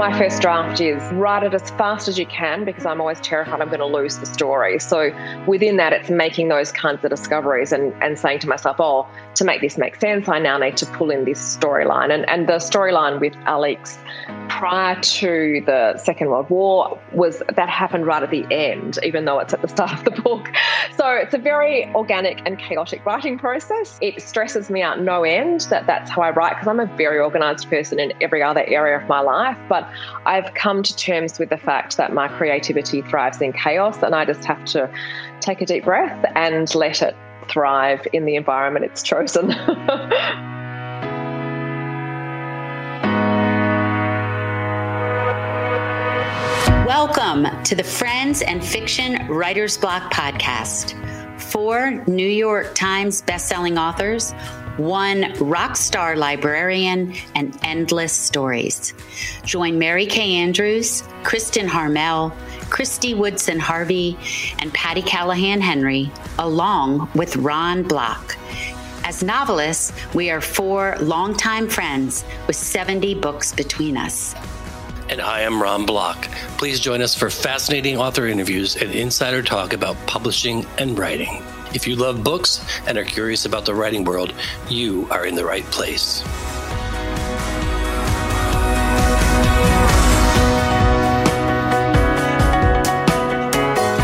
my first draft is write it as fast as you can because I'm always terrified I'm going to lose the story. So within that, it's making those kinds of discoveries and, and saying to myself, oh, to make this make sense, I now need to pull in this storyline. And, and the storyline with Alix prior to the Second World War was that happened right at the end, even though it's at the start of the book. So it's a very organic and chaotic writing process. It stresses me out no end that that's how I write because I'm a very organized person in every other area of my life. But I've come to terms with the fact that my creativity thrives in chaos and I just have to take a deep breath and let it thrive in the environment it's chosen. Welcome to the Friends and Fiction Writers Block podcast. Four New York Times bestselling authors, one rock star librarian, and endless stories. Join Mary Kay Andrews, Kristin Harmel, Kristy Woodson Harvey, and Patti Callahan Henry, along with Ron Block. As novelists, we are four longtime friends with 70 books between us. And I am Ron Block. Please join us for fascinating author interviews and insider talk about publishing and writing. If you love books and are curious about the writing world, you are in the right place.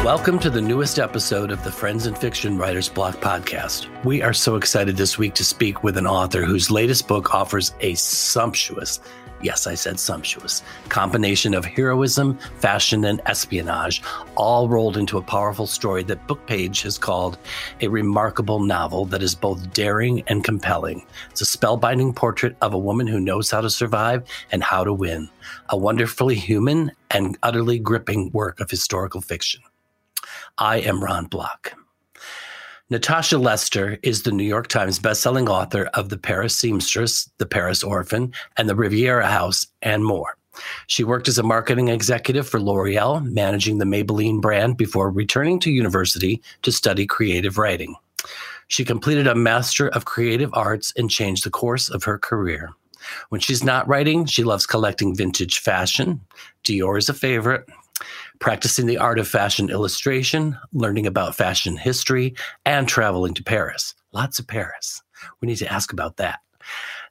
Welcome to the newest episode of the Friends and Fiction Writers Block podcast. We are so excited this week to speak with an author whose latest book offers a sumptuous yes, I said sumptuous, combination of heroism, fashion, and espionage, all rolled into a powerful story that Bookpage has called a remarkable novel that is both daring and compelling. It's a spellbinding portrait of a woman who knows how to survive and how to win, a wonderfully human and utterly gripping work of historical fiction. I am Ron Block. Natasha Lester is the New York Times bestselling author of The Paris Seamstress, The Paris Orphan, and The Riviera House, and more. She worked as a marketing executive for L'Oreal, managing the Maybelline brand before returning to university to study creative writing. She completed a Master of Creative Arts and changed the course of her career. When she's not writing, she loves collecting vintage fashion. Dior is a favorite practicing the art of fashion illustration, learning about fashion history, and traveling to Paris. Lots of Paris. We need to ask about that.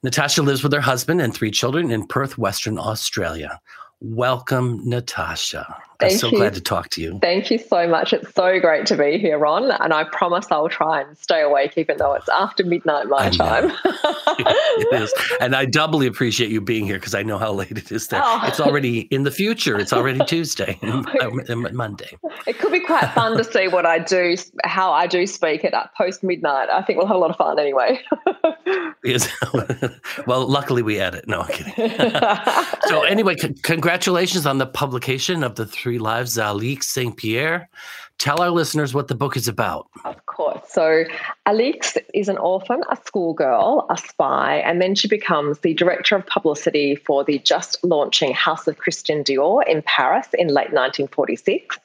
Natasha lives with her husband and three children in Perth, Western Australia. Welcome, Natasha. Thank I'm so you. glad to talk to you. Thank you so much. It's so great to be here, Ron. And I promise I'll try and stay awake even though it's after midnight my time. it is. And I doubly appreciate you being here because I know how late it is there. Oh. It's already in the future. It's already Tuesday and Monday. It could be quite fun to see what I do, how I do speak at post midnight. I think we'll have a lot of fun anyway. yes. well, luckily we edit. No, I'm kidding. so, anyway, c- congratulations on the publication of the Three Lives Alix St. Pierre. Tell our listeners what the book is about. Of course. So, Alix is an orphan, a schoolgirl, a spy, and then she becomes the director of publicity for the just launching House of Christian Dior in Paris in late 1946.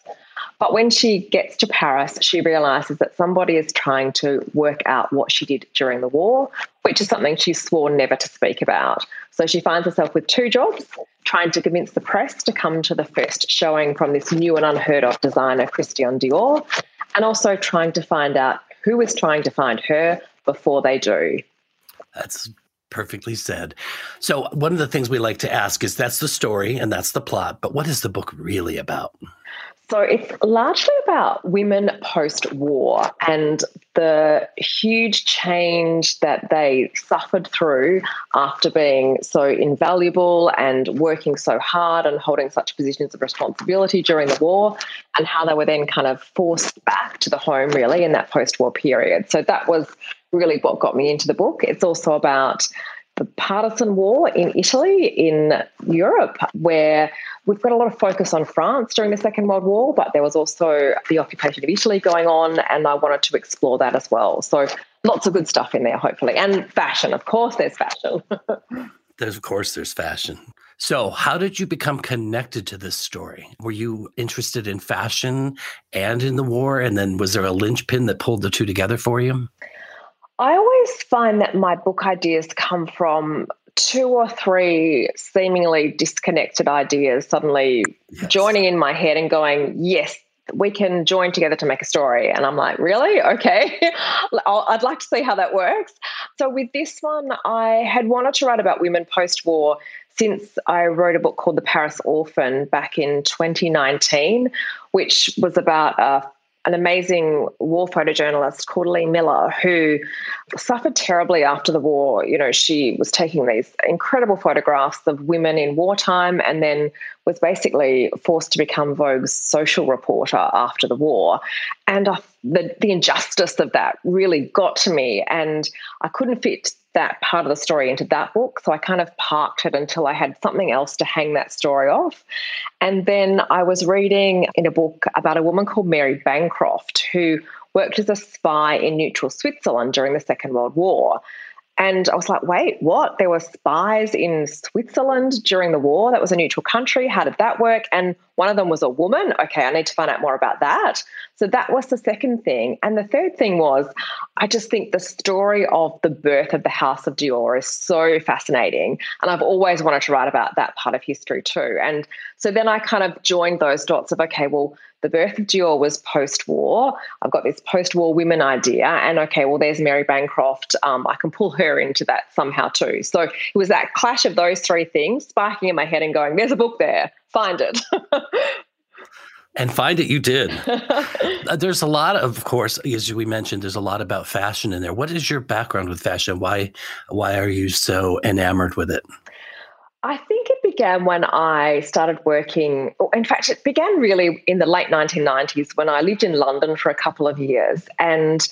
But when she gets to Paris, she realizes that somebody is trying to work out what she did during the war, which is something she swore never to speak about. So she finds herself with two jobs trying to convince the press to come to the first showing from this new and unheard of designer, Christian Dior, and also trying to find out who is trying to find her before they do. That's perfectly said. So, one of the things we like to ask is that's the story and that's the plot, but what is the book really about? So it's largely about women post war and the huge change that they suffered through after being so invaluable and working so hard and holding such positions of responsibility during the war, and how they were then kind of forced back to the home, really, in that post war period. So that was really what got me into the book. It's also about the partisan war in Italy, in Europe, where we've got a lot of focus on France during the Second World War, but there was also the occupation of Italy going on, and I wanted to explore that as well. So lots of good stuff in there, hopefully. And fashion, of course, there's fashion. there's, of course, there's fashion. So, how did you become connected to this story? Were you interested in fashion and in the war? And then was there a linchpin that pulled the two together for you? I always find that my book ideas come from two or three seemingly disconnected ideas suddenly yes. joining in my head and going, yes, we can join together to make a story. And I'm like, really? Okay. I'd like to see how that works. So, with this one, I had wanted to write about women post war since I wrote a book called The Paris Orphan back in 2019, which was about a an amazing war photojournalist called Lee Miller who suffered terribly after the war. You know, she was taking these incredible photographs of women in wartime and then was basically forced to become Vogue's social reporter after the war. And uh, the, the injustice of that really got to me. And I couldn't fit that part of the story into that book. So I kind of parked it until I had something else to hang that story off. And then I was reading in a book about a woman called Mary Bancroft who worked as a spy in neutral Switzerland during the Second World War. And I was like, wait, what? There were spies in Switzerland during the war. That was a neutral country. How did that work? And one of them was a woman. Okay, I need to find out more about that. So that was the second thing. And the third thing was, I just think the story of the birth of the House of Dior is so fascinating. And I've always wanted to write about that part of history too. And so then I kind of joined those dots of, okay, well, the birth of Dior was post war. I've got this post war women idea. And okay, well, there's Mary Bancroft. Um, I can pull her into that somehow too. So it was that clash of those three things sparking in my head and going, there's a book there, find it. and find it you did uh, there's a lot of course as we mentioned there's a lot about fashion in there what is your background with fashion why why are you so enamored with it I think it began when I started working. In fact, it began really in the late 1990s when I lived in London for a couple of years. And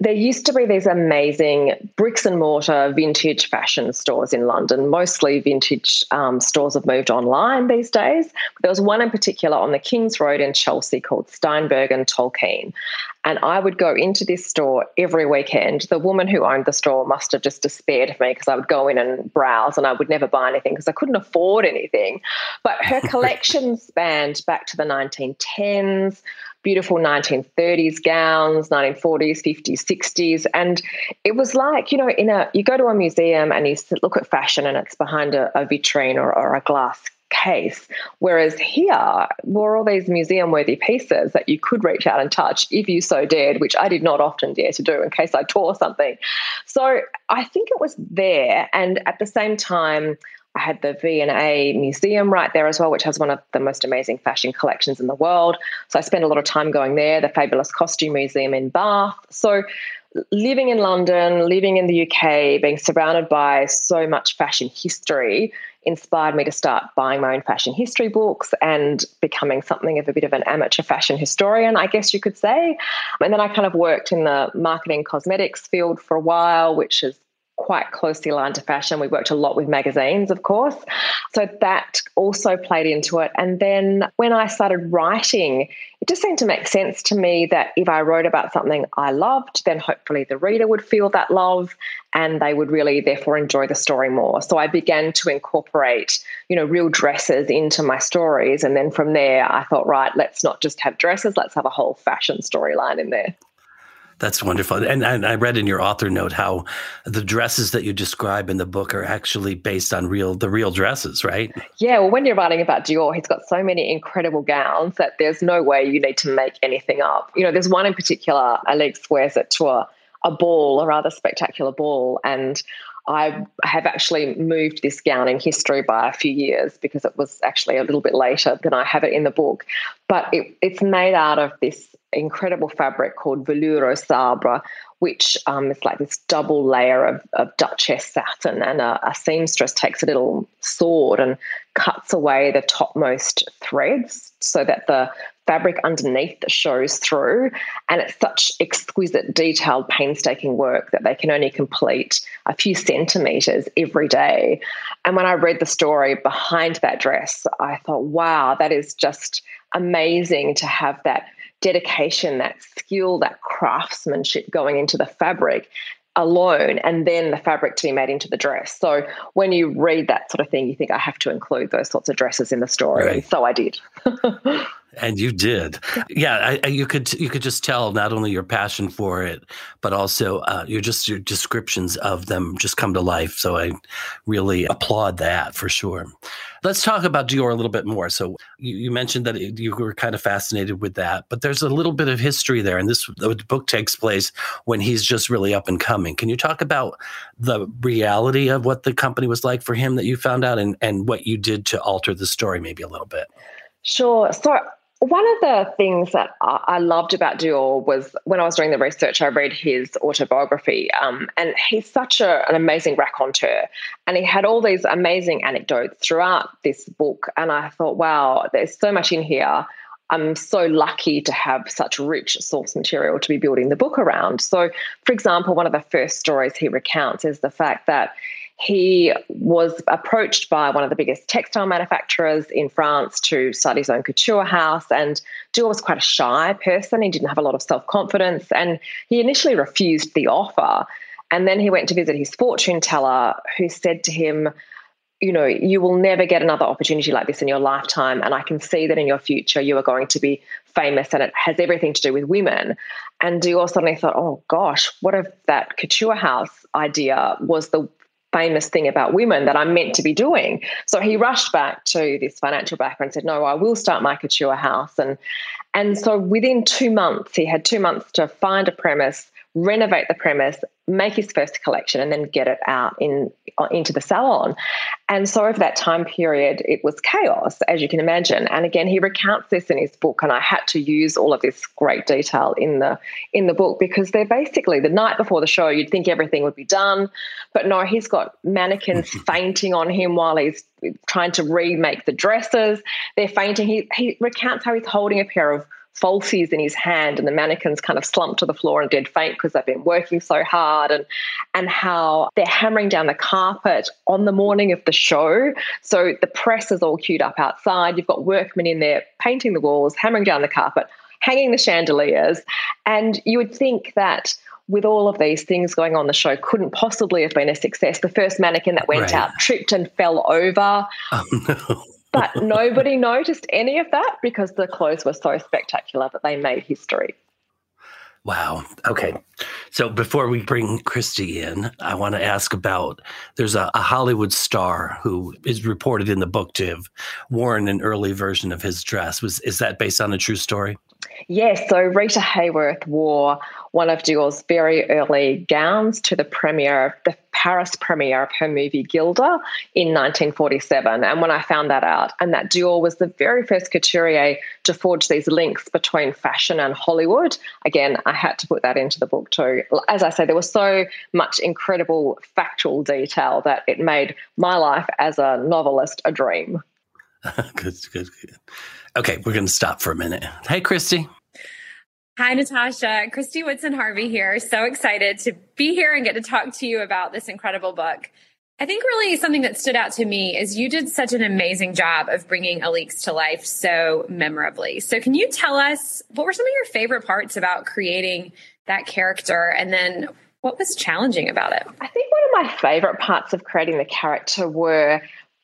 there used to be these amazing bricks and mortar vintage fashion stores in London. Mostly vintage um, stores have moved online these days. There was one in particular on the King's Road in Chelsea called Steinberg and Tolkien. And I would go into this store every weekend. The woman who owned the store must have just despaired of me because I would go in and browse and I would never buy anything because I couldn't afford anything. But her collection spanned back to the 1910s beautiful 1930s gowns, 1940s, 50s, 60s. And it was like, you know, in a you go to a museum and you look at fashion and it's behind a, a vitrine or, or a glass case. Whereas here were all these museum worthy pieces that you could reach out and touch if you so dared, which I did not often dare to do in case I tore something. So I think it was there. And at the same time, I had the V&A Museum right there as well, which has one of the most amazing fashion collections in the world. So I spent a lot of time going there, the Fabulous Costume Museum in Bath. So living in London, living in the UK, being surrounded by so much fashion history inspired me to start buying my own fashion history books and becoming something of a bit of an amateur fashion historian, I guess you could say. And then I kind of worked in the marketing cosmetics field for a while, which is quite closely aligned to fashion. We worked a lot with magazines, of course. So that also played into it. And then when I started writing, it just seemed to make sense to me that if I wrote about something I loved, then hopefully the reader would feel that love and they would really therefore enjoy the story more. So I began to incorporate, you know, real dresses into my stories. And then from there, I thought, right, let's not just have dresses, let's have a whole fashion storyline in there. That's wonderful. And, and I read in your author note how the dresses that you describe in the book are actually based on real the real dresses, right? Yeah. Well, when you're writing about Dior, he's got so many incredible gowns that there's no way you need to make anything up. You know, there's one in particular, Alix wears it to a ball, a rather spectacular ball, and I have actually moved this gown in history by a few years because it was actually a little bit later than I have it in the book. But it, it's made out of this incredible fabric called velours au sabre, which um, is like this double layer of, of Duchess satin. And a, a, seamstress takes a little sword and cuts away the topmost threads so that the fabric underneath shows through. And it's such exquisite, detailed, painstaking work that they can only complete a few centimeters every day. And when I read the story behind that dress, I thought, wow, that is just amazing to have that dedication, that skill, that craftsmanship going into the fabric alone and then the fabric to be made into the dress. So when you read that sort of thing, you think I have to include those sorts of dresses in the story. Right. So I did. and you did. Yeah. I, I, you could you could just tell not only your passion for it but also uh, your just your descriptions of them just come to life. So i really applaud that for sure. Let's talk about dior a little bit more. So you, you mentioned that it, you were kind of fascinated with that but there's a little bit of history there. And this the book takes place when he's just really up and coming. Can you talk about the reality of what the company was like for him that you found out and and what you did to alter the story maybe a little bit? Sure. So one of the things that I loved about Dior was when I was doing the research, I read his autobiography, um, and he's such a, an amazing raconteur, and he had all these amazing anecdotes throughout this book. And I thought, wow, there's so much in here. I'm so lucky to have such rich source material to be building the book around. So, for example, one of the first stories he recounts is the fact that he was approached by one of the biggest textile manufacturers in France to start his own couture house. And Dior was quite a shy person. He didn't have a lot of self confidence. And he initially refused the offer. And then he went to visit his fortune teller, who said to him, you know, you will never get another opportunity like this in your lifetime. And I can see that in your future you are going to be famous and it has everything to do with women. And Dior suddenly thought, oh gosh, what if that couture house idea was the famous thing about women that I'm meant to be doing. So he rushed back to this financial backer and said, No, I will start my couture house. And and so within two months, he had two months to find a premise, renovate the premise, make his first collection, and then get it out in uh, into the salon. And so over that time period, it was chaos, as you can imagine. And again, he recounts this in his book, and I had to use all of this great detail in the in the book because they're basically the night before the show, you'd think everything would be done, but no, he's got mannequins fainting on him while he's trying to remake the dresses. They're fainting. He he recounts how he's holding a pair of falsies in his hand and the mannequins kind of slumped to the floor and dead faint because they've been working so hard and and how they're hammering down the carpet on the morning of the show so the press is all queued up outside you've got workmen in there painting the walls hammering down the carpet hanging the chandeliers and you would think that with all of these things going on, the show couldn't possibly have been a success. The first mannequin that went right. out tripped and fell over. Oh, no. But nobody noticed any of that because the clothes were so spectacular that they made history. Wow. Okay. So before we bring Kristy in, I want to ask about there's a, a, Hollywood star who is reported in the book to have worn an early version of his dress. Was is that based on a true story? Yes, so Rita Hayworth wore one of Dior's very early gowns to the premiere, of the Paris premiere of her movie Gilda in 1947. And when I found that out, and that Dior was the very first couturier to forge these links between fashion and Hollywood, again, I had to put that into the book too. As I say, there was so much incredible factual detail that it made my life as a novelist a dream. good, good, good. Okay, we're going to stop for a minute. Hey, Kristy. Hi, Natasha. Kristy Woodson Harvey here. So excited to be here and get to talk to you about this incredible book. I think really something that stood out to me is you did such an amazing job of bringing Alix to life so memorably. So, can you tell us what were some of your favorite parts about creating that character and then what was challenging about it? I think one of my favorite parts of creating the character were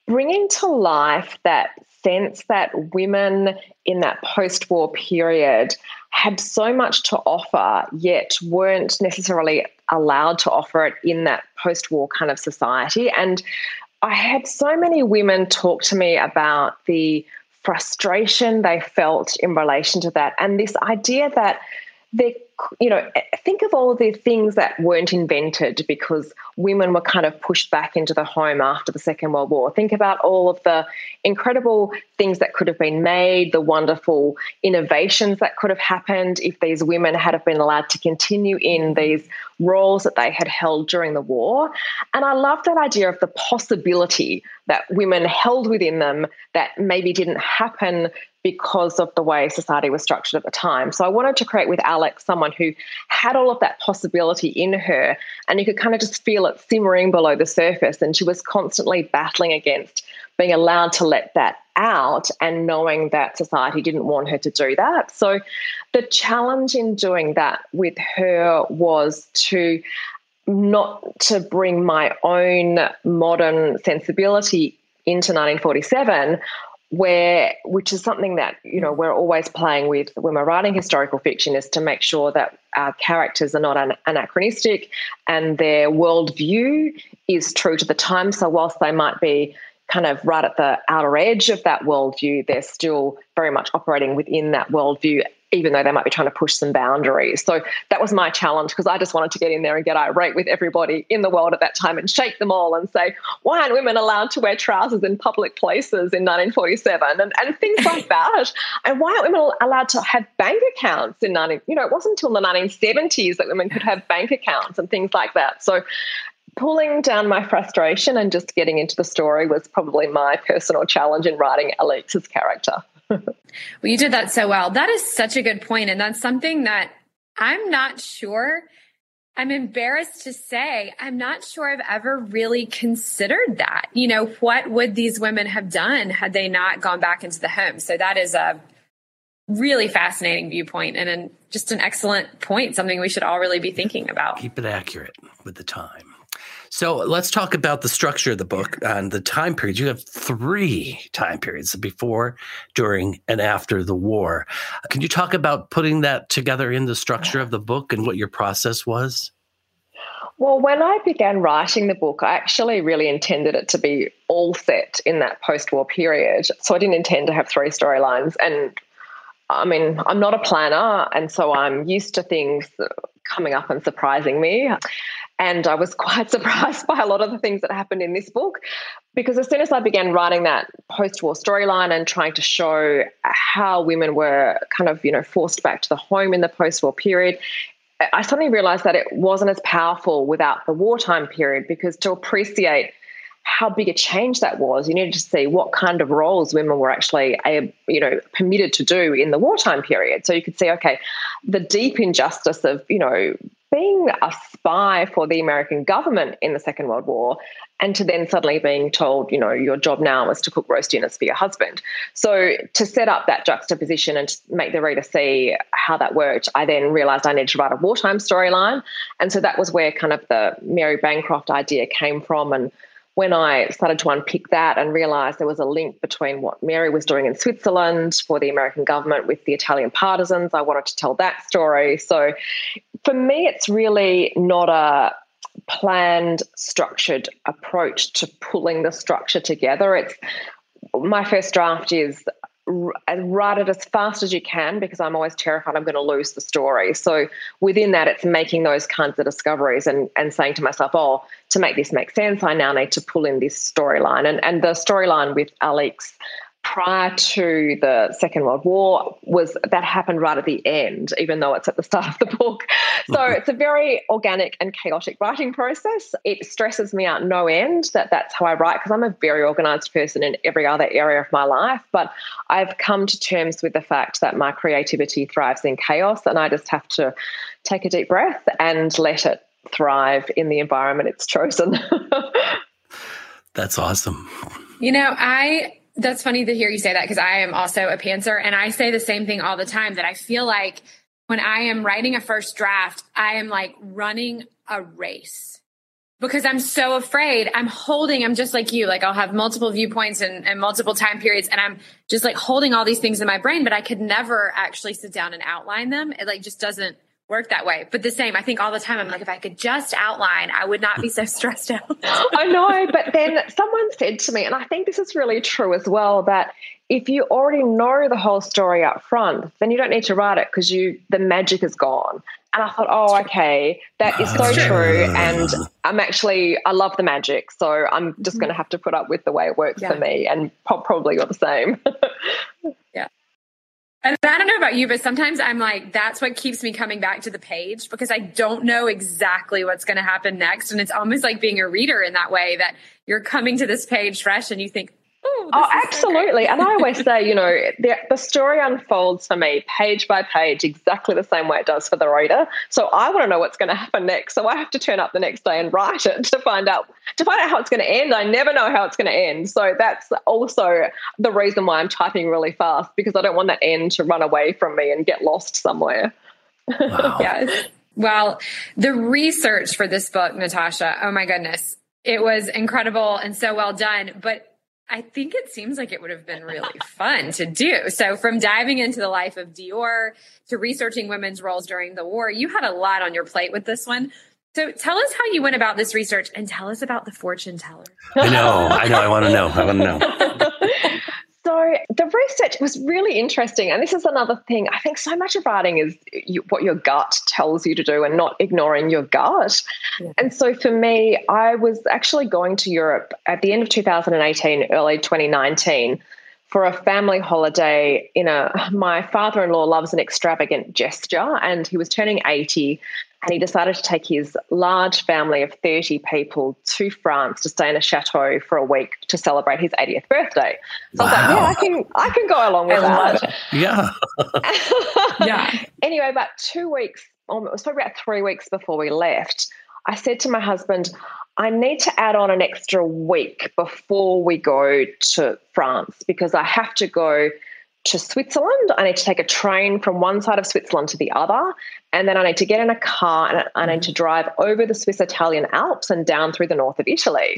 bringing to life that sense that women in that post war period had so much to offer, yet weren't necessarily allowed to offer it in that post war kind of society. And I had so many women talk to me about the frustration they felt in relation to that and this idea that they you know, think of all the things that weren't invented because women were kind of pushed back into the home after the Second World War. Think about all of the incredible things that could have been made, the wonderful innovations that could have happened if these women had have been allowed to continue in these roles that they had held during the war. And I love that idea of the possibility that women held within them that maybe didn't happen because of the way society was structured at the time. So I wanted to create with Alix someone who had all of that possibility in her, and you could kind of just feel it simmering below the surface. And she was constantly battling against being allowed to let that out and knowing that society didn't want her to do that. So the challenge in doing that with her was to not to bring my own modern sensibility into 1947 where which is something that you know we're always playing with when we're writing historical fiction is to make sure that our characters are not an- anachronistic and their worldview is true to the time. So whilst they might be kind of right at the outer edge of that worldview they're still very much operating within that worldview even though they might be trying to push some boundaries. So that was my challenge because I just wanted to get in there and get irate with everybody in the world at that time and shake them all and say, why aren't women allowed to wear trousers in public places in 1947 and, and things like that? And why aren't women allowed to have bank accounts in 19, you know, it wasn't until the 1970s that women could have bank accounts and things like that. So pulling down my frustration and just getting into the story was probably my personal challenge in writing Alix's character. well, you did that so well. That is such a good point, and that's something that I'm not sure. I'm embarrassed to say I'm not sure I've ever really considered that. You know, what would these women have done had they not gone back into the home? So that is a really fascinating viewpoint and an, just an excellent point, something we should all really be thinking about. Keep it accurate with the time. So let's talk about the structure of the book and the time periods. You have three time periods before, during, and after the war. Can you talk about putting that together in the structure of the book and what your process was? Well, when I began writing the book, I actually really intended it to be all set in that post war period. So I didn't intend to have three storylines. And I mean, I'm not a planner, and so I'm used to things coming up and surprising me. And I was quite surprised by a lot of the things that happened in this book because as soon as I began writing that post war storyline and trying to show how women were kind of, you know, forced back to the home in the post war period, I suddenly realized that it wasn't as powerful without the wartime period because to appreciate how big a change that was. You needed to see what kind of roles women were actually, you know, permitted to do in the wartime period. So you could see, okay, the deep injustice of, you know, being a spy for the American government in the Second World War, and to then suddenly being told, you know, your job now is to cook roast dinners for your husband. So to set up that juxtaposition and to make the reader see how that worked, I then realized I needed to write a wartime storyline. And so that was where kind of the Mary Bancroft idea came from. And when I started to unpick that and realized there was a link between what Mary was doing in Switzerland for the American government with the Italian partisans, I wanted to tell that story. So for me, it's really not a planned, structured approach to pulling the structure together. It's my first draft is write it as fast as you can because I'm always terrified I'm going to lose the story. So within that, it's making those kinds of discoveries and, and saying to myself, oh, to make this make sense, I now need to pull in this storyline. And, and the storyline with Alix prior to the Second World War was that happened right at the end, even though it's at the start of the book. So mm-hmm. it's a very organic and chaotic writing process. It stresses me out no end that that's how I write because I'm a very organized person in every other area of my life. But I've come to terms with the fact that my creativity thrives in chaos and I just have to take a deep breath and let it thrive in the environment it's chosen. that's awesome. You know, I that's funny to hear you say that because I am also a pantser and I say the same thing all the time that I feel like when I am writing a first draft, I am like running a race because I'm so afraid. I'm holding, I'm just like you, like I'll have multiple viewpoints and, and, multiple time periods, and I'm just like holding all these things in my brain, but I could never actually sit down and outline them. It like just doesn't work that way. But the same, I think all the time, I'm like, if I could just outline, I would not be so stressed out. I know. But then someone said to me, and I think this is really true as well, that if you already know the whole story up front, then you don't need to write it because you the magic is gone. And I thought, oh, okay, that is so true. And I'm actually, I love the magic. So I'm just mm-hmm. going to have to put up with the way it works yeah. for me. And probably you're the same. yeah. And I don't know about you, but sometimes I'm like, that's what keeps me coming back to the page because I don't know exactly what's going to happen next. And it's almost like being a reader in that way that you're coming to this page fresh and you think, Oh, oh absolutely. So and I always say, you know, the, the story unfolds for me page by page exactly the same way it does for the reader. So I want to know what's going to happen next. So I have to turn up the next day and write it to find out to find out how it's going to end. I never know how it's going to end. So that's also the reason why I'm typing really fast because I don't want that end to run away from me and get lost somewhere. Wow. yes. Well, the research for this book, Natasha, oh my goodness, it was incredible and so well done. But I think it seems like it would have been really fun to do. So, from diving into the life of Dior to researching women's roles during the war, you had a lot on your plate with this one. So, tell us how you went about this research and tell us about the fortune teller. I know, I know, I want to know. I want to know. So the research was really interesting. And this is another thing. I think so much of writing is you, what your gut tells you to do and not ignoring your gut. Yeah. And so for me, I was actually going to Europe at the end of 2018, early 2019 for a family holiday in a my father-in-law loves an extravagant gesture and he was turning 80 and he decided to take his large family of 30 people to France to stay in a chateau for a week to celebrate his 80th birthday. So wow. I was like, yeah, I can I can go along with that. Yeah. yeah. Anyway, about two weeks, um, it was probably about three weeks before we left, I said to my husband, I need to add on an extra week before we go to France because I have to go to Switzerland. I need to take a train from one side of Switzerland to the other. And then I need to get in a car and I need to mm-hmm. drive over the Swiss Italian Alps and down through the north of Italy.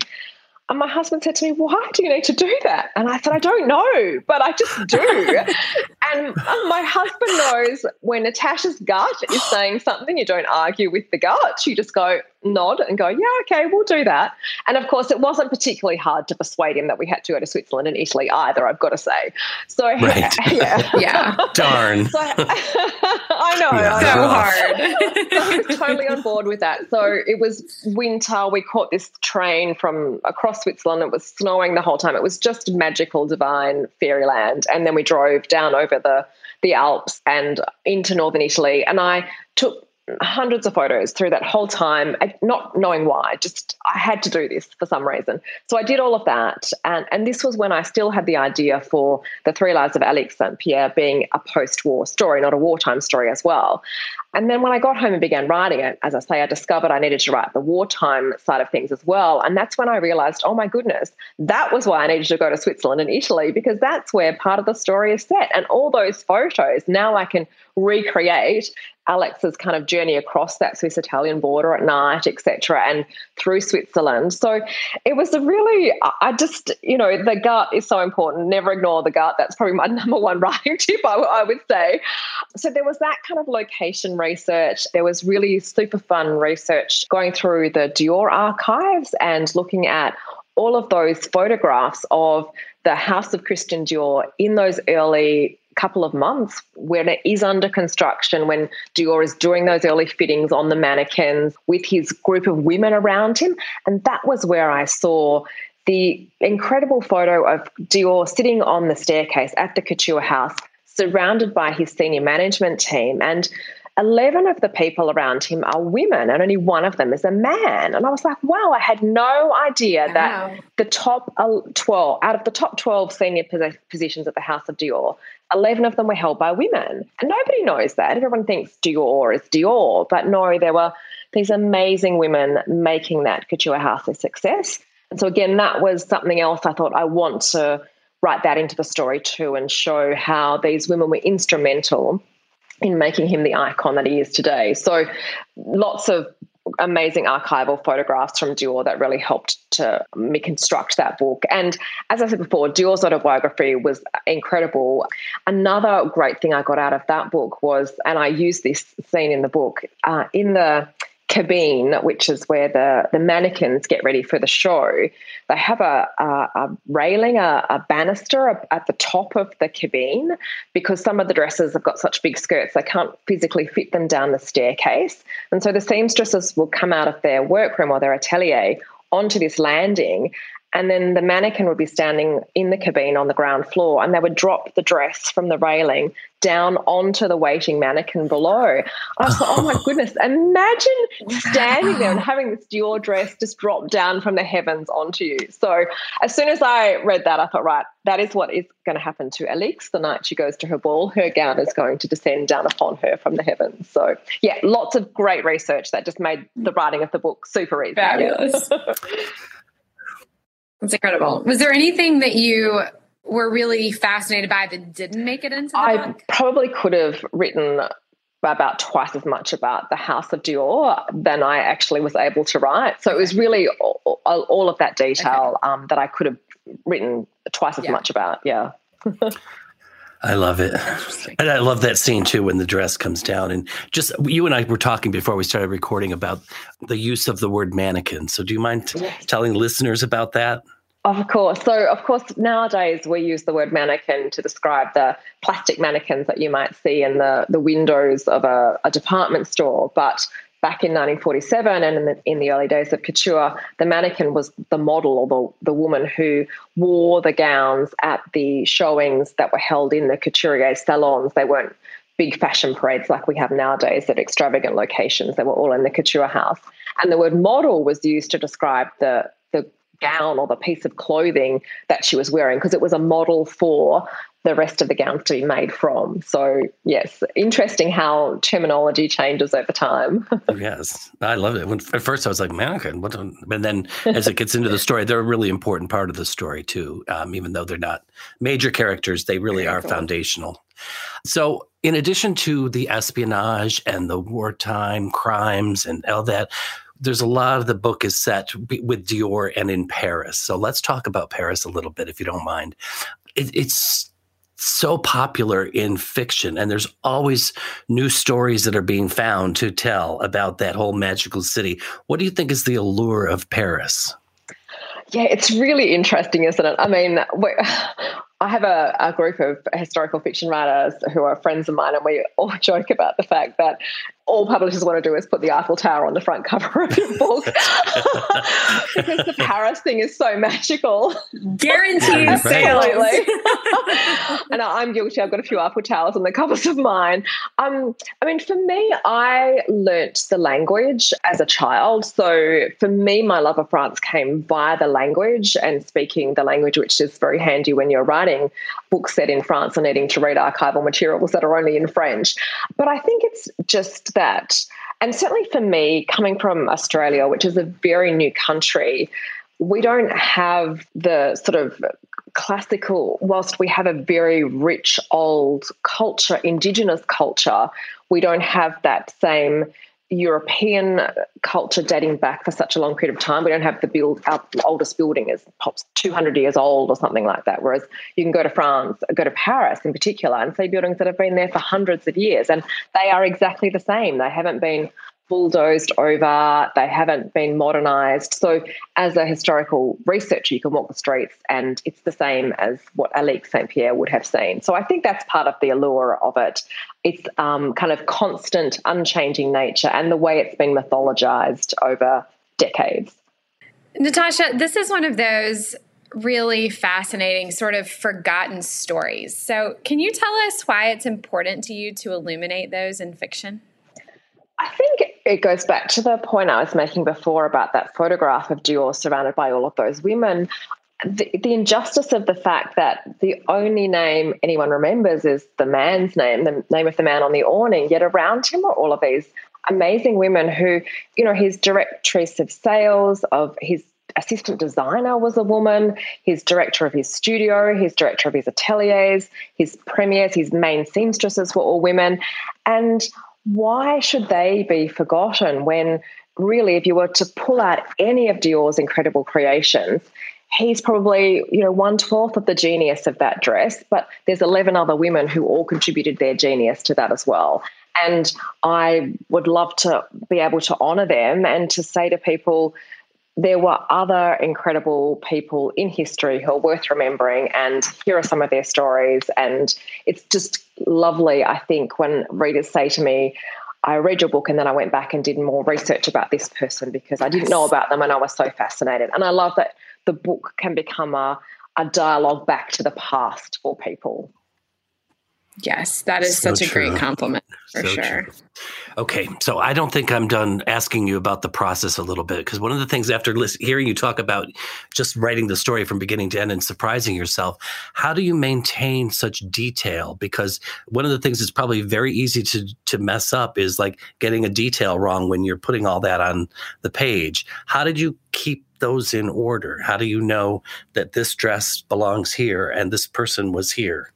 And my husband said to me, Why do you need to do that? And I said, I don't know, but I just do. and um, my husband knows when Natasha's gut is saying something, you don't argue with the gut. You just go, nod and go, yeah, okay, we'll do that. And of course, it wasn't particularly hard to persuade him that we had to go to Switzerland and Italy either, I've got to say. So, right. yeah. yeah. Darn. So, I know. Yeah, so hard. so I was totally on board with that. So it was winter. We caught this train from across Switzerland. It was snowing the whole time. It was just magical, divine fairyland. And then we drove down over the the Alps and into northern Italy. And I took hundreds of photos through that whole time, not knowing why. Just I had to do this for some reason. So I did all of that, and and this was when I still had the idea for the Three Lives of Alix St. Pierre being a post-war story, not a wartime story as well. And then when I got home and began writing it, as I say, I discovered I needed to write the wartime side of things as well. And that's when I realized, oh my goodness, that was why I needed to go to Switzerland and Italy, because that's where part of the story is set. And all those photos, now I can recreate Alix's kind of journey across that Swiss Italian border at night, etc., and through Switzerland. So it was a really, I just, you know, the gut is so important. Never ignore the gut. That's probably my number one writing tip, I, I would say. So there was that kind of location research. There was really super fun research going through the Dior archives and looking at all of those photographs of the House of Christian Dior in those early couple of months when it is under construction, when Dior is doing those early fittings on the mannequins with his group of women around him. And that was where I saw the incredible photo of Dior sitting on the staircase at the couture house, surrounded by his senior management team. And 11 of the people around him are women and only one of them is a man. And I was like, wow, I had no idea wow. that the top 12, out of the top 12 senior positions at the House of Dior, 11 of them were held by women. And nobody knows that. Everyone thinks Dior is Dior. But no, there were these amazing women making that couture house a success. And so, again, that was something else I thought I want to write that into the story too and show how these women were instrumental in making him the icon that he is today. So lots of amazing archival photographs from Dior that really helped to construct that book. And as I said before, Dior's autobiography was incredible. Another great thing I got out of that book was, and I use this scene in the book, uh, in the cabine, which is where the, the mannequins get ready for the show, they have a, a, a railing, a, a banister at the top of the cabine because some of the dresses have got such big skirts they can't physically fit them down the staircase. And so the seamstresses will come out of their workroom or their atelier onto this landing and then the mannequin would be standing in the cabine on the ground floor and they would drop the dress from the railing down onto the waiting mannequin below. I was like, oh my goodness, imagine standing there and having this Dior dress just drop down from the heavens onto you. So as soon as I read that, I thought, right, that is what is going to happen to Alix the night she goes to her ball. Her gown is going to descend down upon her from the heavens. So yeah, lots of great research that just made the writing of the book super easy. Fabulous. That's incredible. Was there anything that you were really fascinated by that didn't make it into the I book? probably could have written about twice as much about the House of Dior than I actually was able to write. So it was really all, all of that detail okay. um, that I could have written twice as yeah. much about. Yeah. I love it. And I love that scene too when the dress comes down. And just you and I were talking before we started recording about the use of the word mannequin. So do you mind t- yes. telling listeners about that? Of course. So, of course, nowadays we use the word mannequin to describe the plastic mannequins that you might see in the, the windows of a, a department store. But back in 1947 and in the, in the, early days of couture, the mannequin was the model or the, the woman who wore the gowns at the showings that were held in the couturier salons. They weren't big fashion parades like we have nowadays at extravagant locations. They were all in the couture house. And the word model was used to describe the the gown or the piece of clothing that she was wearing because it was a model for the rest of the gowns to be made from. So, yes, interesting how terminology changes over time. yes, I love it. When, at first, I was like, mannequin. What? But then, as it gets into the story, they're a really important part of the story too. Um, even though they're not major characters, they really are foundational. So, in addition to the espionage and the wartime crimes and all that, there's a lot of the book is set with Dior and in Paris. So let's talk about Paris a little bit, if you don't mind. It, it's so popular in fiction, and there's always new stories that are being found to tell about that whole magical city. What do you think is the allure of Paris? Yeah, it's really interesting, isn't it? I mean, I have a, a, group of historical fiction writers who are friends of mine, and we all joke about the fact that all publishers want to do is put the Eiffel Tower on the front cover of your book because the Paris thing is so magical. Guaranteed sales. and I'm guilty. I've got a few Eiffel Towers on the covers of mine. Um, I mean, for me, I learnt the language as a child. So for me, my love of France came via the language and speaking the language, which is very handy when you're writing books set in France and needing to read archival materials that are only in French. But I think it's just that. And certainly for me, coming from Australia, which is a very new country, we don't have the sort of classical, whilst we have a very rich old culture, Indigenous culture, we don't have that same European culture dating back for such a long period of time. We don't have the build, our oldest building is perhaps 200 years old or something like that. Whereas you can go to France, go to Paris in particular, and see buildings that have been there for hundreds of years, and they are exactly the same. They haven't been bulldozed over, they haven't been modernized. So, as a historical researcher, you can walk the streets and it's the same as what Alix St. Pierre would have seen. So, I think that's part of the allure of it. It's um, kind of constant, unchanging nature and the way it's been mythologized over decades. Natasha, this is one of those really fascinating, sort of forgotten stories. So, can you tell us why it's important to you to illuminate those in fiction? I think it goes back to the point I was making before about that photograph of Dior surrounded by all of those women. The, the, injustice of the fact that the only name anyone remembers is the man's name, the name of the man on the awning, yet around him are all of these amazing women who, you know, his directress of sales, of his assistant designer was a woman, his director of his studio, his director of his ateliers, his premiers, his main seamstresses were all women. And why should they be forgotten when really if you were to pull out any of Dior's incredible creations, he's probably, you know, one twelfth of the genius of that dress, but there's 11 other women who all contributed their genius to that as well. And I would love to be able to honor them and to say to people, there were other incredible people in history who are worth remembering, and here are some of their stories. And it's just lovely, I think, when readers say to me, I read your book and then I went back and did more research about this person because I didn't know about them and I was so fascinated. And I love that the book can become a, a dialogue back to the past for people. Yes, that is so such a great compliment for so sure. True. Okay, so I don't think I'm done asking you about the process a little bit because one of the things after hearing you talk about just writing the story from beginning to end and surprising yourself, how do you maintain such detail? Because one of the things that's probably very easy to to mess up is like getting a detail wrong when you're putting all that on the page. How did you keep those in order? How do you know that this dress belongs here and this person was here?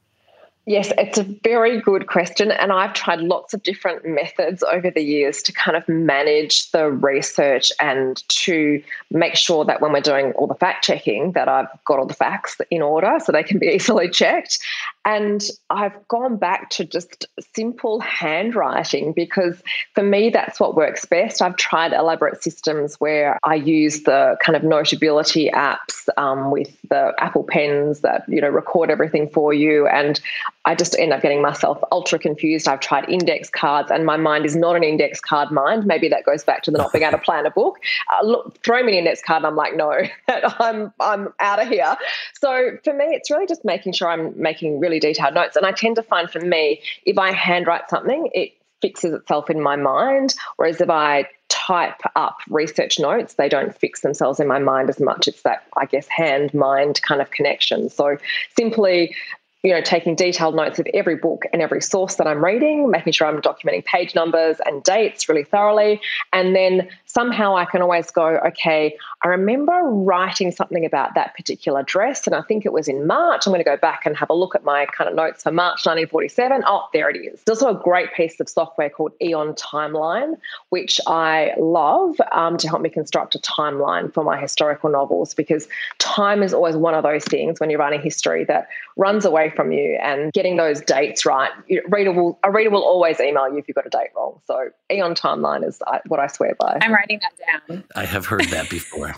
Yes, it's a very good question. And I've tried lots of different methods over the years to kind of manage the research and to make sure that when we're doing all the fact checking, that I've got all the facts in order so they can be easily checked. And I've gone back to just simple handwriting because for me, that's what works best. I've tried elaborate systems where I use the kind of notability apps um, with the Apple pens that, you know, record everything for you. And I just end up getting myself ultra confused. I've tried index cards, and my mind is not an index card mind. Maybe that goes back to the not being able to plan a book. Uh, look, throw me an index card, and I'm like, no, I'm I'm out of here. So for me, it's really just making sure I'm making really detailed notes. And I tend to find for me, if I handwrite something, it fixes itself in my mind. Whereas if I type up research notes, they don't fix themselves in my mind as much. It's that, I guess, hand mind kind of connection. So simply you know, taking detailed notes of every book and every source that I'm reading, making sure I'm documenting page numbers and dates really thoroughly. And then somehow I can always go, okay, I remember writing something about that particular dress, and I think it was in March. I'm going to go back and have a look at my kind of notes for March 1947. Oh, there it is. There's also a great piece of software called Aeon Timeline, which I love um, to help me construct a timeline for my historical novels because time is always one of those things when you're writing history that runs away from you and getting those dates right. Reader will, a reader will always email you if you've got a date wrong. So Aeon Timeline is uh, what I swear by. I'm writing that down. I have heard that before.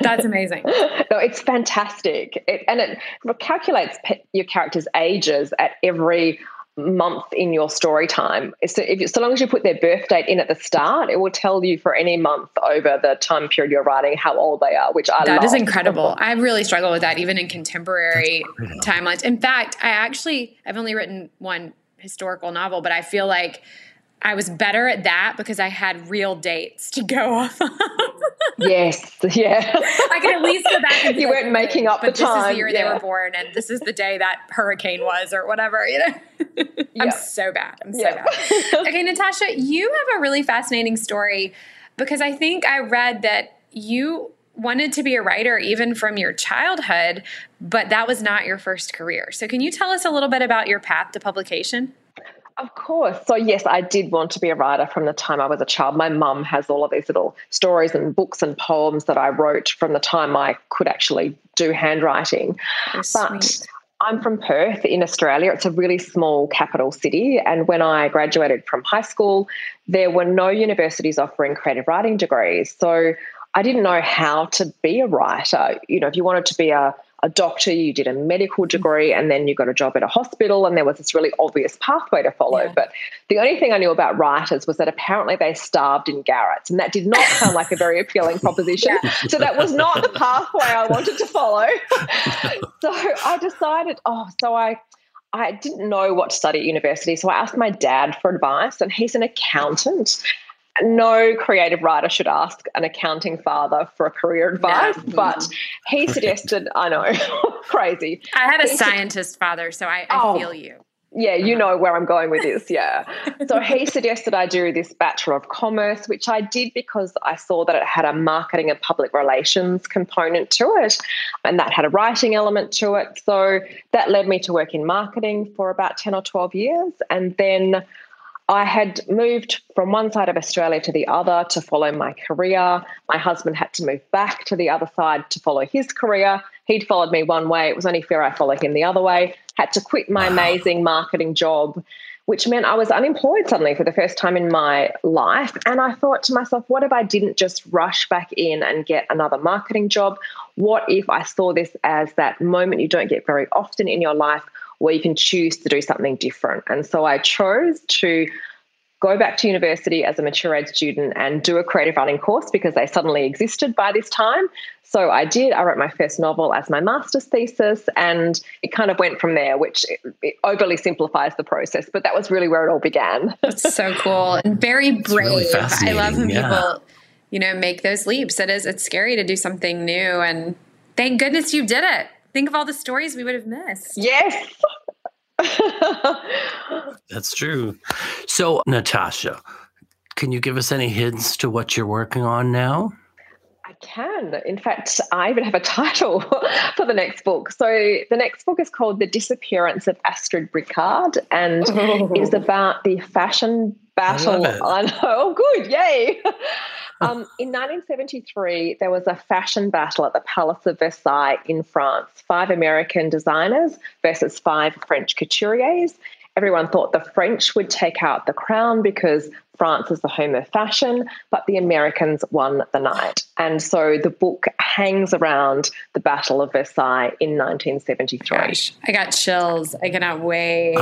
That's amazing. no, it's fantastic. It, and it calculates your character's ages at every month in your story time. So, if, so long as you put their birth date in at the start, it will tell you for any month over the time period you're writing how old they are, which I That love. is incredible. I really struggle with that even in contemporary timelines. In fact, I actually I've only written one historical novel, but I feel like I was better at that because I had real dates to go off of. yes, yeah. I can at least go back and you weren't making up the time. This is the year yeah. they were born, and this is the day that hurricane was, or whatever. You know, I'm so bad. I'm so Yeah. bad. Okay, Natasha, you have a really fascinating story because I think I read that you wanted to be a writer even from your childhood, but that was not your first career. So, can you tell us a little bit about your path to publication? Of course. So, yes, I did want to be a writer from the time I was a child. My mum has all of these little stories and books and poems that I wrote from the time I could actually do handwriting. But sweet. I'm from Perth in Australia. It's a really small capital city. And when I graduated from high school, there were no universities offering creative writing degrees. So I didn't know how to be a writer. You know, if you wanted to be a, a doctor, you did a medical mm-hmm. degree and then you got a job at a hospital, and there was this really obvious pathway to follow. Yeah. But the only thing I knew about writers was that apparently they starved in garrets, and that did not sound like a very appealing proposition. So that was not the pathway I wanted to follow. so I decided, oh, so I I didn't know what to study at university, so I asked my dad for advice, and he's an accountant. No creative writer should ask an accounting father for a career advice, mm. but he suggested, I know, crazy. I had a He su- scientist father, so I, I Oh. feel you. Yeah, you uh-huh. know where I'm going with this. Yeah. So he suggested I do this Bachelor of Commerce, which I did because I saw that it had a marketing and public relations component to it, and that had a writing element to it. So that led me to work in marketing for about 10 or 12 years. And then I had moved from one side of Australia to the other to follow my career. My husband had to move back to the other side to follow his career. He'd followed me one way. It was only fair I follow him the other way. Had to quit my amazing marketing job, which meant I was unemployed suddenly for the first time in my life. And I thought to myself, what if I didn't just rush back in and get another marketing job? What if I saw this as that moment you don't get very often in your life where you can choose to do something different? And so I chose to go back to university as a mature age student and do a creative writing course because they suddenly existed by this time. So I did. I wrote my first novel as my master's thesis, and it kind of went from there, which it, it overly simplifies the process, but that was really where it all began. That's so cool and very brave. really I love when yeah. people, you know, make those leaps. It is it's scary to do something new and thank goodness you did it. Think of all the stories we would have missed. yes. That's true. So, Natasha, can you give us any hints to what you're working on now? I can. In fact, I even have a title for the next book. So the next book is called The Disappearance of Astrid Bricard and oh. is about the fashion battle. I, I know. Oh, good. Yay. Um, in 1973, there was a fashion battle at the Palace of Versailles in France. Five American designers versus five French couturiers. Everyone thought the French would take out the crown because France is the home of fashion, but the Americans won the night. And so the book hangs around the Battle of Versailles in 1973. Gosh, I got chills. I cannot wait.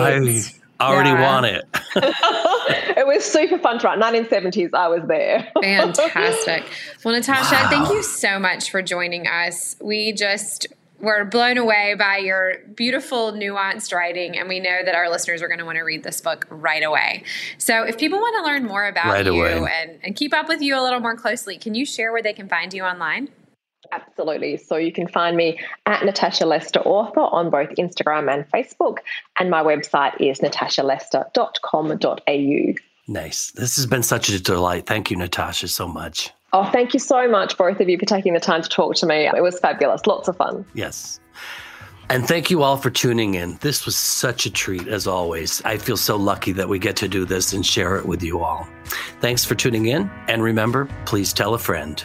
I already yeah. want it. it was super fun to write. 1970s, I was there. Fantastic. Well, Natasha, wow. thank you so much for joining us. We just we're blown away by your beautiful, nuanced writing, and we know that our listeners are going to want to read this book right away. So, if people want to learn more about right you and, and keep up with you a little more closely, can you share where they can find you online? Absolutely. So you can find me at Natasha Lester Author on both Instagram and Facebook. And my website is natashalester.com.au. Nice. This has been such a delight. Thank you, Natasha, so much. Oh, thank you so much, both of you, for taking the time to talk to me. It was fabulous. Lots of fun. Yes. And thank you all for tuning in. This was such a treat, as always. I feel so lucky that we get to do this and share it with you all. Thanks for tuning in. And remember, please tell a friend.